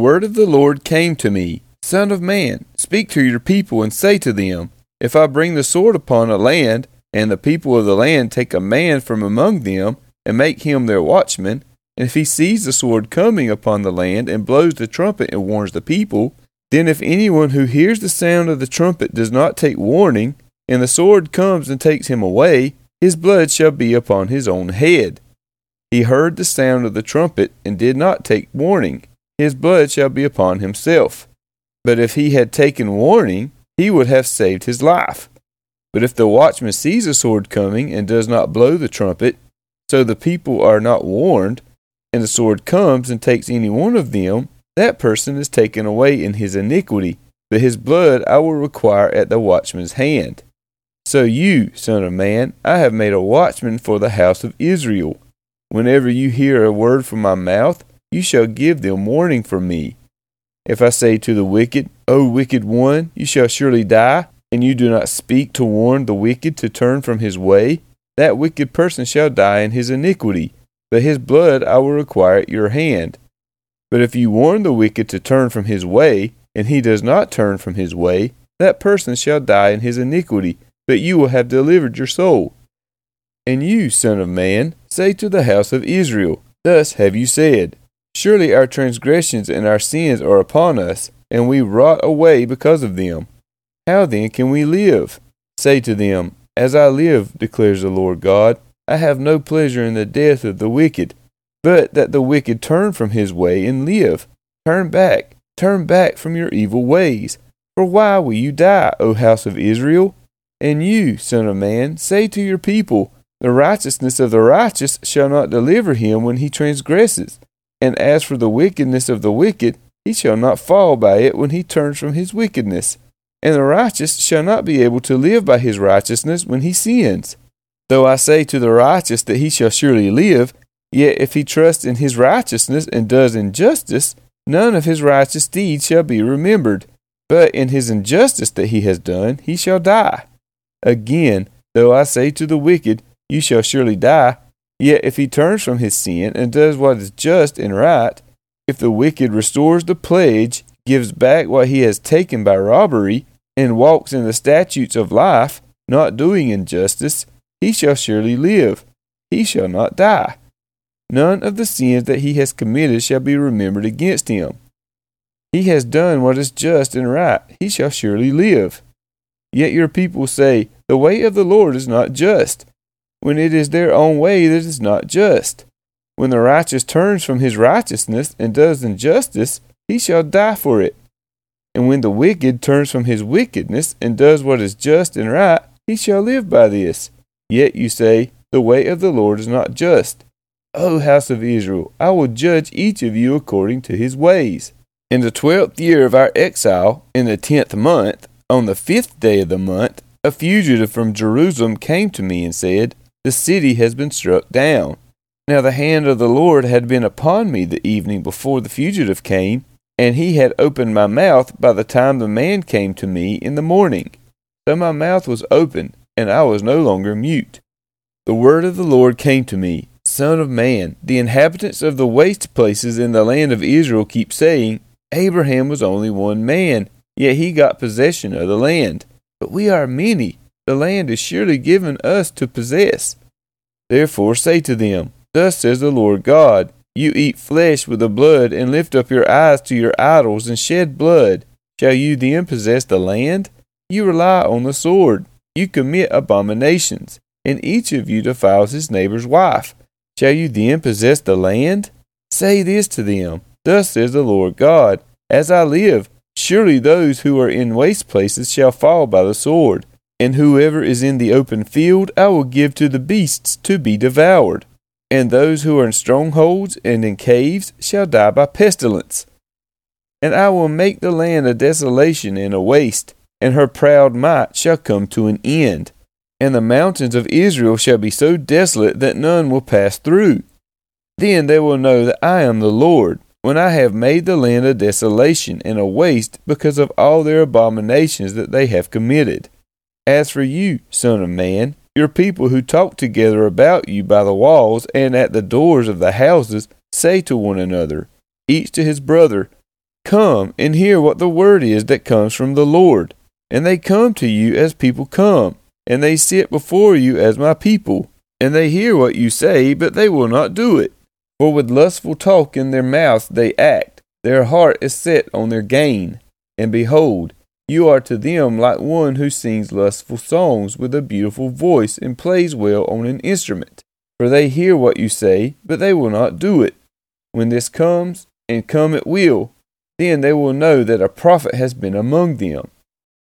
word of the Lord came to me Son of man, speak to your people and say to them, If I bring the sword upon a land, and the people of the land take a man from among them, and make him their watchman, and if he sees the sword coming upon the land, and blows the trumpet and warns the people, then if anyone who hears the sound of the trumpet does not take warning, and the sword comes and takes him away, his blood shall be upon his own head. He heard the sound of the trumpet, and did not take warning, his blood shall be upon himself. But if he had taken warning, he would have saved his life. But if the watchman sees a sword coming and does not blow the trumpet, so the people are not warned, and the sword comes and takes any one of them, that person is taken away in his iniquity, but his blood I will require at the watchman's hand. So you, son of man, I have made a watchman for the house of Israel. Whenever you hear a word from my mouth, you shall give them warning from me. If I say to the wicked, O wicked one, you shall surely die, and you do not speak to warn the wicked to turn from his way, that wicked person shall die in his iniquity, but his blood I will require at your hand. But if you warn the wicked to turn from his way, and he does not turn from his way, that person shall die in his iniquity, but you will have delivered your soul. And you, son of man, say to the house of Israel, Thus have you said, Surely our transgressions and our sins are upon us, and we rot away because of them. How then can we live? Say to them, As I live, declares the Lord God, I have no pleasure in the death of the wicked, but that the wicked turn from his way and live. Turn back, turn back from your evil ways. For why will you die, O house of Israel? And you, son of man, say to your people, The righteousness of the righteous shall not deliver him when he transgresses. And as for the wickedness of the wicked, he shall not fall by it when he turns from his wickedness. And the righteous shall not be able to live by his righteousness when he sins. Though I say to the righteous that he shall surely live, yet if he trusts in his righteousness and does injustice, none of his righteous deeds shall be remembered. But in his injustice that he has done, he shall die. Again, though I say to the wicked, You shall surely die, Yet if he turns from his sin and does what is just and right, if the wicked restores the pledge, gives back what he has taken by robbery, and walks in the statutes of life, not doing injustice, he shall surely live. He shall not die. None of the sins that he has committed shall be remembered against him. He has done what is just and right. He shall surely live. Yet your people say, The way of the Lord is not just when it is their own way that is not just. When the righteous turns from his righteousness and does injustice, he shall die for it. And when the wicked turns from his wickedness and does what is just and right, he shall live by this. Yet you say, The way of the Lord is not just. O house of Israel, I will judge each of you according to his ways. In the twelfth year of our exile, in the tenth month, on the fifth day of the month, a fugitive from Jerusalem came to me and said, the city has been struck down. Now the hand of the Lord had been upon me the evening before the fugitive came, and he had opened my mouth by the time the man came to me in the morning. So my mouth was open, and I was no longer mute. The word of the Lord came to me, Son of man, the inhabitants of the waste places in the land of Israel keep saying, Abraham was only one man, yet he got possession of the land. But we are many, the land is surely given us to possess. Therefore say to them, Thus says the Lord God, You eat flesh with the blood, and lift up your eyes to your idols, and shed blood. Shall you then possess the land? You rely on the sword. You commit abominations, and each of you defiles his neighbor's wife. Shall you then possess the land? Say this to them, Thus says the Lord God, As I live, surely those who are in waste places shall fall by the sword and whoever is in the open field I will give to the beasts to be devoured. And those who are in strongholds and in caves shall die by pestilence. And I will make the land a desolation and a waste, and her proud might shall come to an end. And the mountains of Israel shall be so desolate that none will pass through. Then they will know that I am the Lord, when I have made the land a desolation and a waste because of all their abominations that they have committed. As for you, son of man, your people who talk together about you by the walls and at the doors of the houses say to one another, each to his brother, Come and hear what the word is that comes from the Lord. And they come to you as people come, and they sit before you as my people. And they hear what you say, but they will not do it. For with lustful talk in their mouths they act. Their heart is set on their gain. And behold, you are to them like one who sings lustful songs with a beautiful voice and plays well on an instrument. For they hear what you say, but they will not do it. When this comes, and come it will, then they will know that a prophet has been among them.